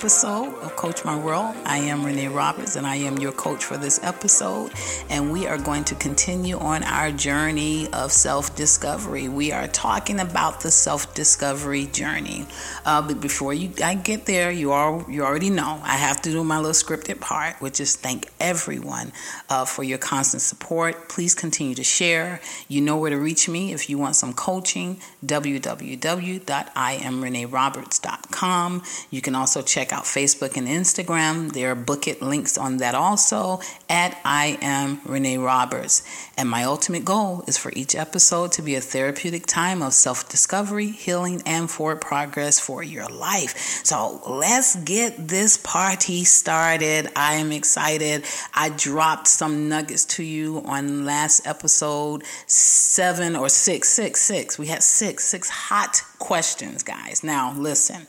episode of Coach My World. I am Renee Roberts, and I am your coach for this episode. And we are going to continue on our journey of self discovery. We are talking about the self discovery journey. Uh, but before you I get there, you all you already know I have to do my little scripted part, which is thank everyone uh, for your constant support. Please continue to share. You know where to reach me if you want some coaching. www www.imreneeroberts.com. You can also check out Facebook and Instagram. There are book it links on that also at I am Renee Roberts. And my ultimate goal is for each episode to be a therapeutic time of self discovery, healing, and forward progress for your life. So let's get this party started. I am excited. I dropped some nuggets to you on last episode seven or six, six, six. We had six, six hot questions, guys. Now, listen.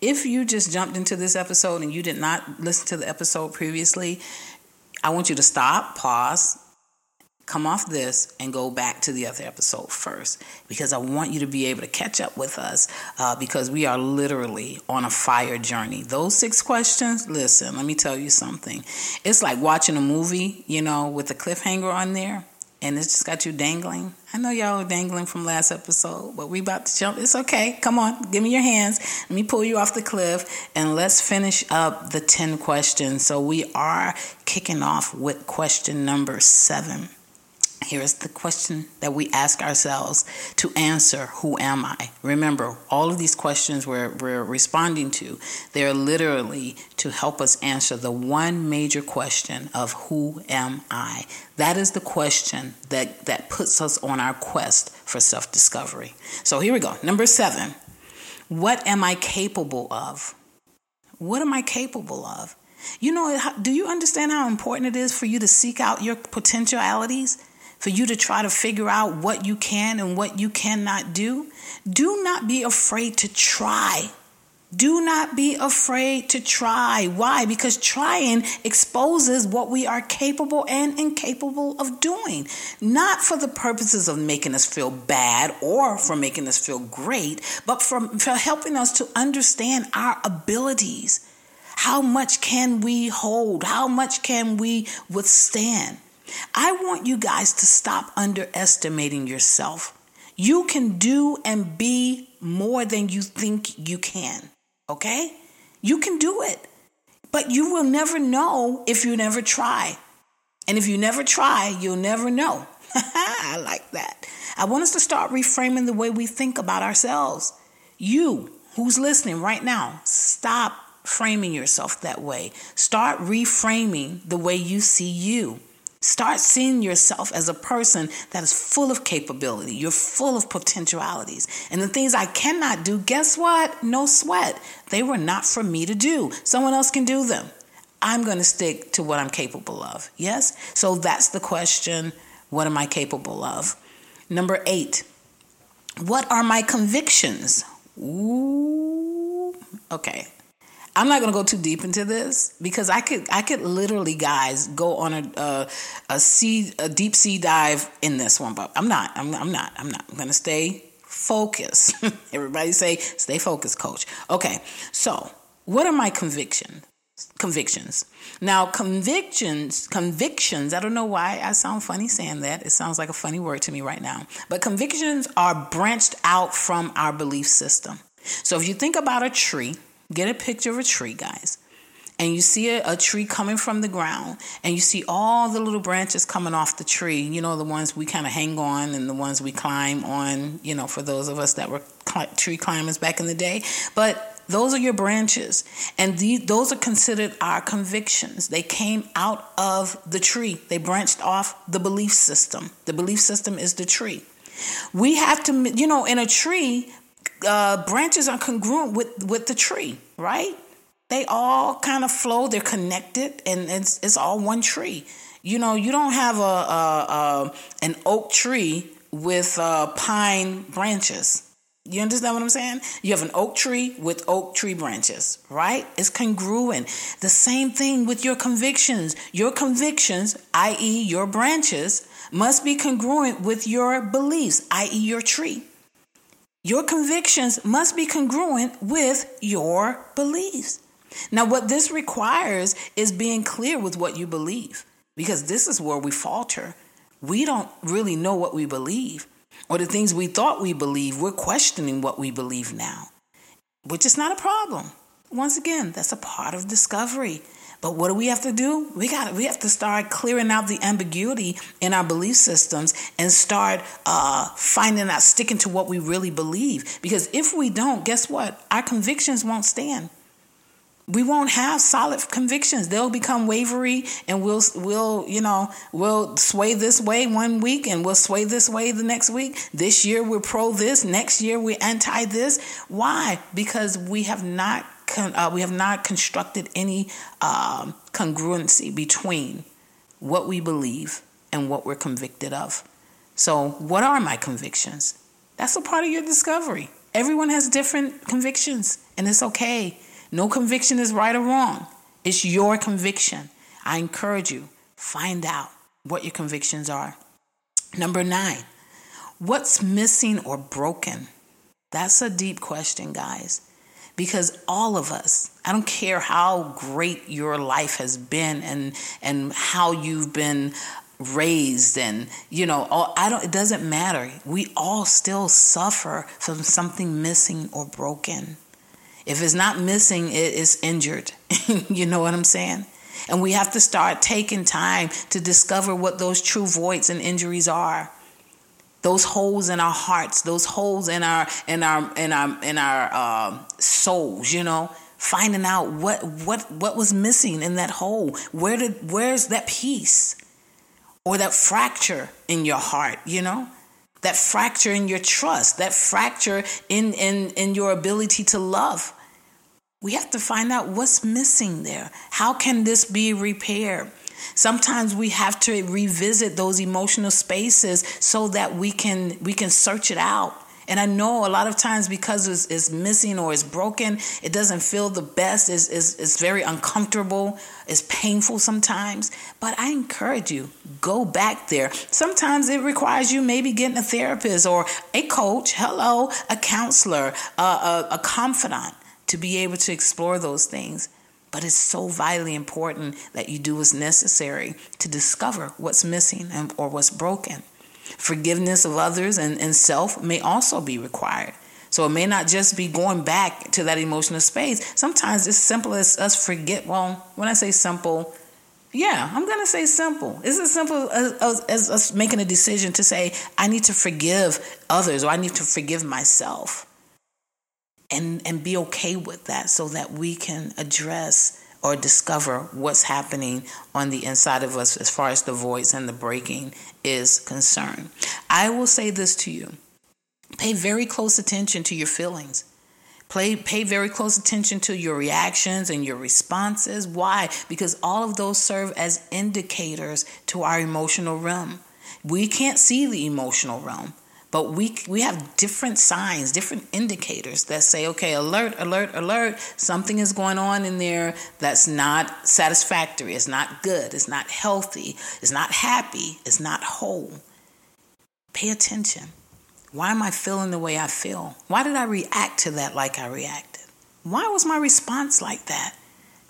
If you just jumped into this episode and you did not listen to the episode previously, I want you to stop, pause, come off this and go back to the other episode first because I want you to be able to catch up with us uh, because we are literally on a fire journey. Those six questions, listen, let me tell you something. It's like watching a movie, you know, with a cliffhanger on there and it's just got you dangling. I know y'all are dangling from last episode, but we about to jump. It's okay. Come on, give me your hands. Let me pull you off the cliff and let's finish up the 10 questions. So we are kicking off with question number seven. Here's the question that we ask ourselves to answer Who am I? Remember, all of these questions we're, we're responding to, they're literally to help us answer the one major question of Who am I? That is the question that, that puts us on our quest for self discovery. So here we go. Number seven What am I capable of? What am I capable of? You know, do you understand how important it is for you to seek out your potentialities? For you to try to figure out what you can and what you cannot do, do not be afraid to try. Do not be afraid to try. Why? Because trying exposes what we are capable and incapable of doing. Not for the purposes of making us feel bad or for making us feel great, but for, for helping us to understand our abilities. How much can we hold? How much can we withstand? I want you guys to stop underestimating yourself. You can do and be more than you think you can, okay? You can do it, but you will never know if you never try. And if you never try, you'll never know. I like that. I want us to start reframing the way we think about ourselves. You, who's listening right now, stop framing yourself that way. Start reframing the way you see you. Start seeing yourself as a person that is full of capability. You're full of potentialities. And the things I cannot do, guess what? No sweat. They were not for me to do. Someone else can do them. I'm going to stick to what I'm capable of. Yes? So that's the question. What am I capable of? Number eight, what are my convictions? Ooh, okay. I'm not going to go too deep into this because I could I could literally guys go on a a, a sea a deep sea dive in this one, but I'm not. I'm, I'm not. I'm not. I'm going to stay focused. Everybody say stay focused, coach. Okay. So, what are my convictions? Convictions. Now, convictions, convictions, I don't know why I sound funny saying that. It sounds like a funny word to me right now. But convictions are branched out from our belief system. So if you think about a tree, Get a picture of a tree, guys. And you see a, a, tree coming from the ground, and you see all the little branches coming off the tree. You know, the ones we kind of hang on and the ones we climb on, you know, for those of us that were tree climbers back in the day. But those are your branches. And the, those are considered our convictions. They came out of the tree, they branched off the belief system. The belief system is the tree. We have to, you know, in a tree, uh, branches are congruent with with the tree, right? They all kind of flow. They're connected, and it's it's all one tree. You know, you don't have a, a, a an oak tree with uh, pine branches. You understand what I'm saying? You have an oak tree with oak tree branches, right? It's congruent. The same thing with your convictions. Your convictions, i.e., your branches, must be congruent with your beliefs, i.e., your tree. Your convictions must be congruent with your beliefs. Now, what this requires is being clear with what you believe, because this is where we falter. We don't really know what we believe, or the things we thought we believed, we're questioning what we believe now, which is not a problem. Once again, that's a part of discovery. But what do we have to do? We got we have to start clearing out the ambiguity in our belief systems and start uh, finding out, sticking to what we really believe. Because if we don't, guess what? Our convictions won't stand. We won't have solid convictions. They'll become wavery, and we'll we'll you know we'll sway this way one week, and we'll sway this way the next week. This year we're pro this, next year we're anti this. Why? Because we have not uh, we have not constructed any uh, congruency between what we believe and what we're convicted of. So, what are my convictions? That's a part of your discovery. Everyone has different convictions, and it's okay. No conviction is right or wrong. It's your conviction. I encourage you, find out what your convictions are. Number nine, what's missing or broken? That's a deep question, guys because all of us i don't care how great your life has been and and how you've been raised and you know all, i don't it doesn't matter. We all still suffer from something missing or broken. If it's not missing it is injured. You know what i'm saying? And we have to start taking time to discover what those true voids and injuries are those holes in our hearts, those holes in our in our in our in our uh, souls, you know, finding out what what what was missing in that hole. Where did where's that peace or that fracture in your heart, you know? That fracture in your trust, that fracture in in in your ability to love. We have to find out what's missing there. How can this be repaired? Sometimes we have to revisit those emotional spaces so that we can we can search it out. And I know a lot of times because it's, it's missing or it's broken, it doesn't feel the best. It's, it's, it's very uncomfortable. It's painful sometimes. But I encourage you, go back there. Sometimes it requires you maybe getting a therapist or a coach, hello, a counselor, a, a confidant to be able to explore those things. But it's so vitally important that you do what's necessary to discover what's missing and, or what's broken. Forgiveness of others and, and self may also be required. So it may not just be going back to that emotional space. Sometimes it's simple as us forget. Well, when I say simple, yeah, I'm going to say simple. It's as simple as, as, as, us making a decision to say, I need to forgive others or I need to forgive myself and and be okay with that so that we can address or discover what's happening on the inside of us as far as the voids and the breaking is concerned. I will say this to you. Pay very close attention to your feelings. Pay, pay very close attention to your reactions and your responses. Why? Because all of those serve as indicators to our emotional realm. We can't see the emotional realm, but we we have different signs, different indicators that say, okay, alert, alert, alert, something is going on in there that's not satisfactory, it's not good, it's not healthy, it's not happy, it's not whole. Pay attention. Why am I feeling the way I feel? Why did I react to that like I reacted? Why was my response like that?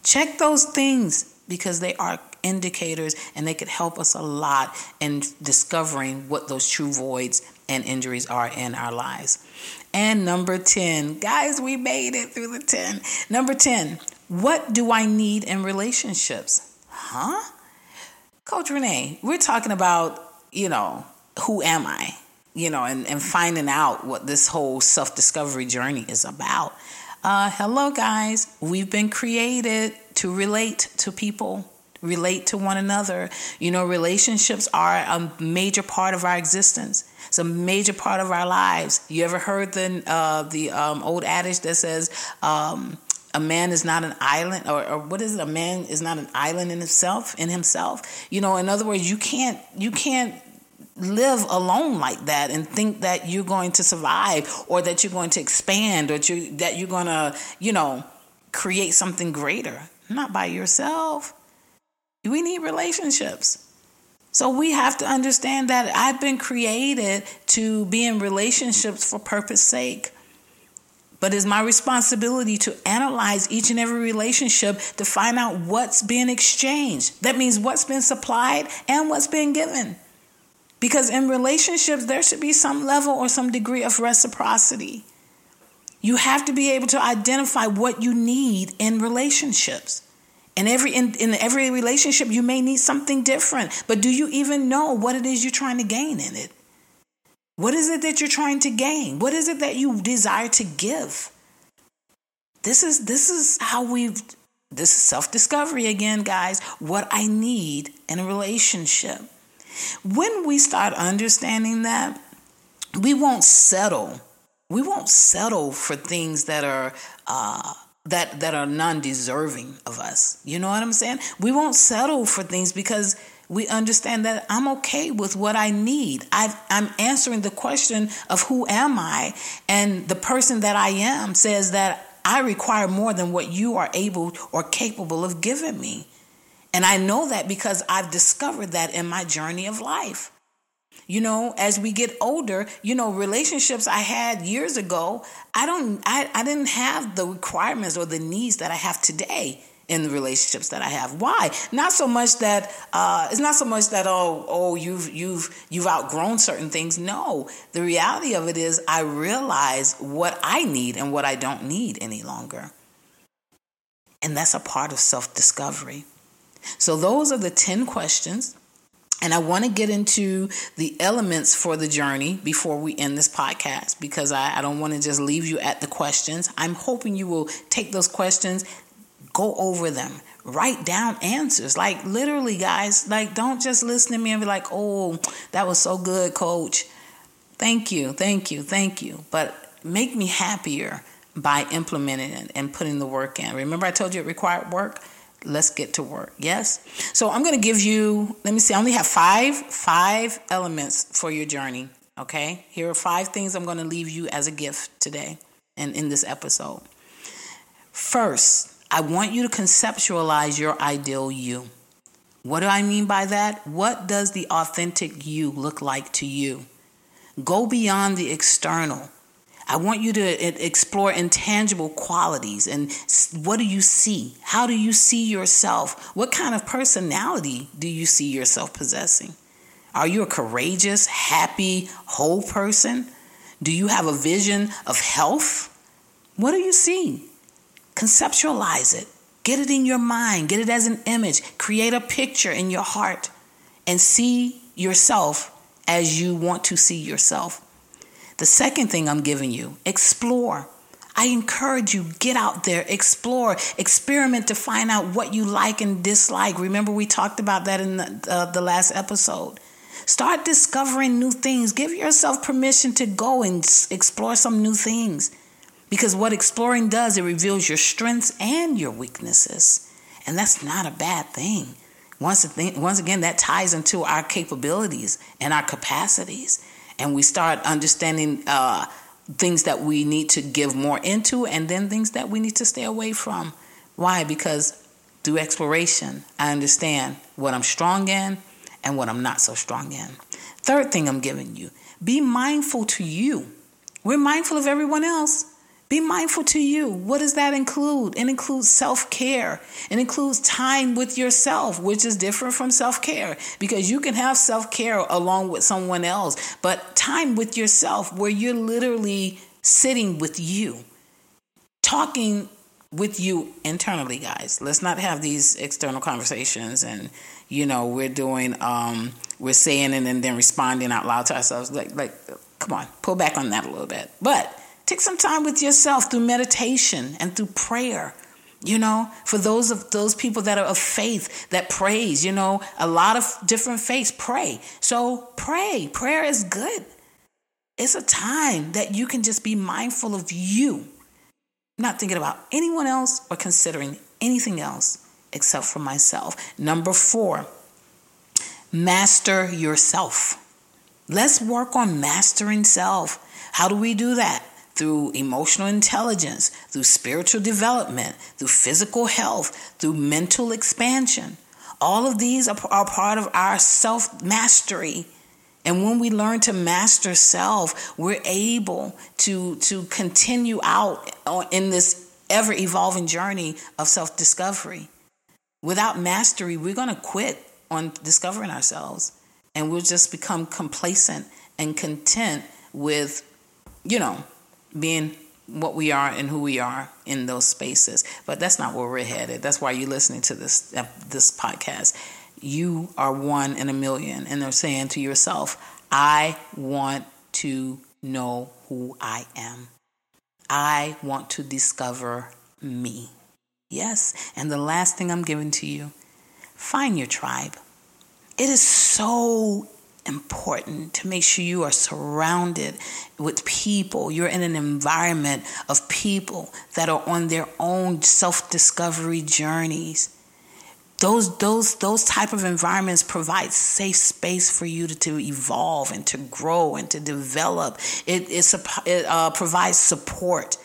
Check those things because they are indicators and they could help us a lot in discovering what those true voids and injuries are in our lives. And number 10, guys, we made it through the 10. Number 10, what do I need in relationships? Huh? Coach Renee, we're talking about, you know, who am I? You know, and, and finding out what this whole self discovery journey is about. Uh, hello, guys. We've been created to relate to people relate to one another. You know, relationships are a major part of our existence. It's a major part of our lives. You ever heard the uh, the um, old adage that says um, a man is not an island, or, or what is it? A man is not an island in himself. In himself, you know. In other words, you can't you can't live alone like that and think that you're going to survive or that you're going to expand or that you're going to you know create something greater not by yourself we need relationships. So we have to understand that I've been created to be in relationships for purpose sake. But it's my responsibility to analyze each and every relationship to find out what's being exchanged. That means what's been supplied and what's been given. Because in relationships, there should be some level or some degree of reciprocity. You have to be able to identify what you need in relationships. And every in, in every relationship, you may need something different. But do you even know what it is you're trying to gain in it? What is it that you're trying to gain? What is it that you desire to give? This is this is how we've this is self-discovery again, guys. What I need in a relationship. When we start understanding that, we won't settle. We won't settle for things that are uh, that that are non-deserving of us. You know what I'm saying? We won't settle for things because we understand that I'm okay with what I need. i am answering the question of who am I, and the person that I am says that I require more than what you are able or capable of giving me. And I know that because I've discovered that in my journey of life. You know, as we get older, you know, relationships I had years ago, I don't I, I didn't have the requirements or the needs that I have today in the relationships that I have. Why? Not so much that uh, it's not so much that oh oh you've you've you've outgrown certain things. No, the reality of it is I realize what I need and what I don't need any longer, and that's a part of self discovery. So those are the ten questions and I want to get into the elements for the journey before we end this podcast because I, I don't want to just leave you at the questions. I'm hoping you will take those questions, go over them, write down answers. Like, literally, guys, like, don't just listen to me and be like, oh, that was so good, coach. Thank you, thank you, thank you. But make me happier by implementing it and putting the work in. Remember, I told you it required work? Let's get to work. Yes. So I'm going to give you. Let me see. I only have five five elements for your journey. Okay. Here are five things I'm going to leave you as a gift today and in this episode. First, I want you to conceptualize your ideal you. What do I mean by that? What does the authentic you look like to you? Go beyond the external. I want you to eh, explore intangible qualities and what do you see? How do you see yourself? What kind of personality do you see yourself possessing? Are you a courageous, happy, whole person? Do you have a vision of health? What do you see? Conceptualize it. Get it in your mind, get it as an image, create a picture in your heart, and see yourself as you want to see yourself. The second thing I'm giving you, explore. I encourage you, get out there, explore, experiment to find out what you like and dislike. Remember, we talked about that in the, uh, the last episode. Start discovering new things. Give yourself permission to go and explore some new things. Because what exploring does, it reveals your strengths and your weaknesses. And that's not a bad thing. Once, once again, that ties into our capabilities and our capacities and we start understanding uh, things that we need to give more into and then things that we need to stay away from. Why? Because through exploration, I understand what I'm strong in and what I'm not so strong in. Third thing I'm giving you be mindful to you. We're mindful of everyone else. Be mindful to you. What does that include? It includes self care. It includes time with yourself, which is different from self care because you can have self care along with someone else, but time with yourself where you're literally sitting with you, talking with you internally, guys. Let's not have these external conversations and you know we're doing um we're saying and then responding out loud to ourselves like like come on pull back on that a little bit but Take some time with yourself through meditation and through prayer. You know, for those of those people that are of faith that prays, you know, a lot of different faiths pray. So pray. Prayer is good. It's a time that you can just be mindful of you, not thinking about anyone else or considering anything else except for myself. Number four, master yourself. Let's work on mastering self. How do we do that? Through emotional intelligence, through spiritual development, through physical health, through mental expansion. All of these are, are part of our self mastery. And when we learn to master self, we're able to, to continue out uh, in this ever evolving journey of self discovery. Without mastery, we're going to quit on discovering ourselves and we'll just become complacent and content with, you know, being what we are and who we are in those spaces. But that's not where we're headed. That's why you're listening to this uh, this podcast. You are one in a million, and they're saying to yourself, "I want to know who I am. I want to discover me." Yes, and the last thing I'm giving to you: find your tribe. It is so important to make sure you are surrounded with people. You're in an environment of people that are on their own self-discovery journeys. Those those those type of environments provide safe space for you to, to evolve and to grow and to develop. It, it uh, provides support.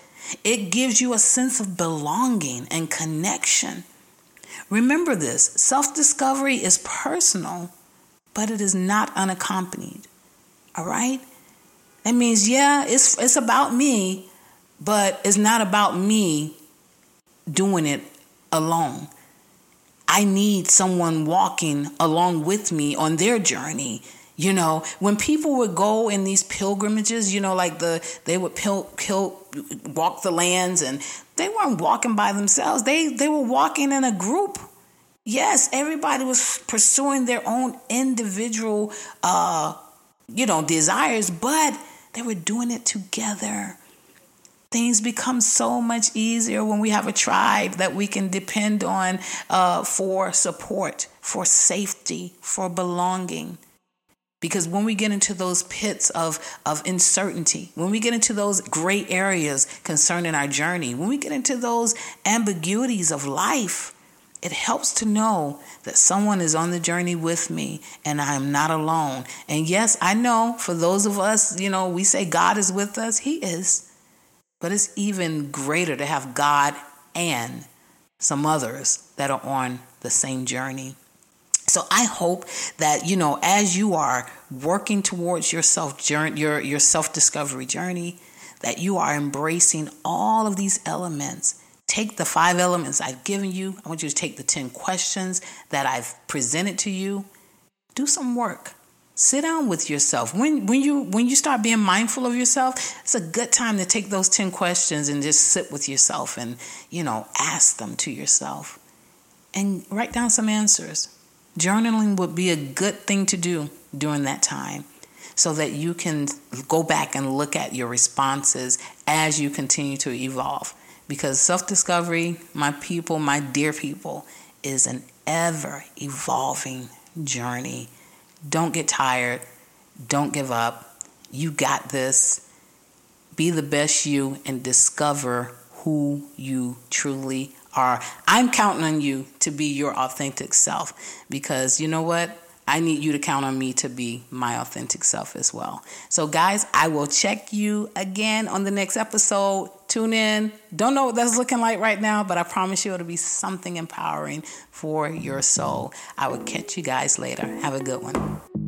It gives you a sense of belonging and connection. Remember this self discovery is personal but it is not unaccompanied. All right? That means, yeah, it's, it's about me, but it's not about me doing it alone. I need someone walking along with me on their journey. You know, when people would go in these pilgrimages, you know, like the they would pil, pil, walk the lands, and they weren't walking by themselves. They they were walking in a group. Yes, everybody was pursuing their own individual, uh, you know, desires, but they were doing it together. Things become so much easier when we have a tribe that we can depend on uh, for support, for safety, for belonging. Because when we get into those pits of, of uncertainty, when we get into those gray areas concerning our journey, when we get into those ambiguities of life, it helps to know that someone is on the journey with me and I am not alone. And yes, I know for those of us, you know, we say God is with us, He is. But it's even greater to have God and some others that are on the same journey. So I hope that you know as you are working towards your self journey, your your self discovery journey, that you are embracing all of these elements Take the five elements I've given you. I want you to take the 10 questions that I've presented to you. Do some work. Sit down with yourself. When when you when you start being mindful of yourself, it's a good time to take those 10 questions and just sit with yourself and, you know, ask them to yourself. And write down some answers. Journaling would be a good thing to do during that time so that you can go back and look at your responses as you continue to evolve because self discovery, my people, my dear people, is an ever evolving journey. Don't get tired. Don't give up. You got this. Be the best you and discover who you truly are. I'm counting on you to be your authentic self because you know what? I need you to count on me to be my authentic self as well. So, guys, I will check you again on the next episode. Tune in. Don't know what that's looking like right now, but I promise you it'll be something empowering for your soul. I will catch you guys later. Have a good one.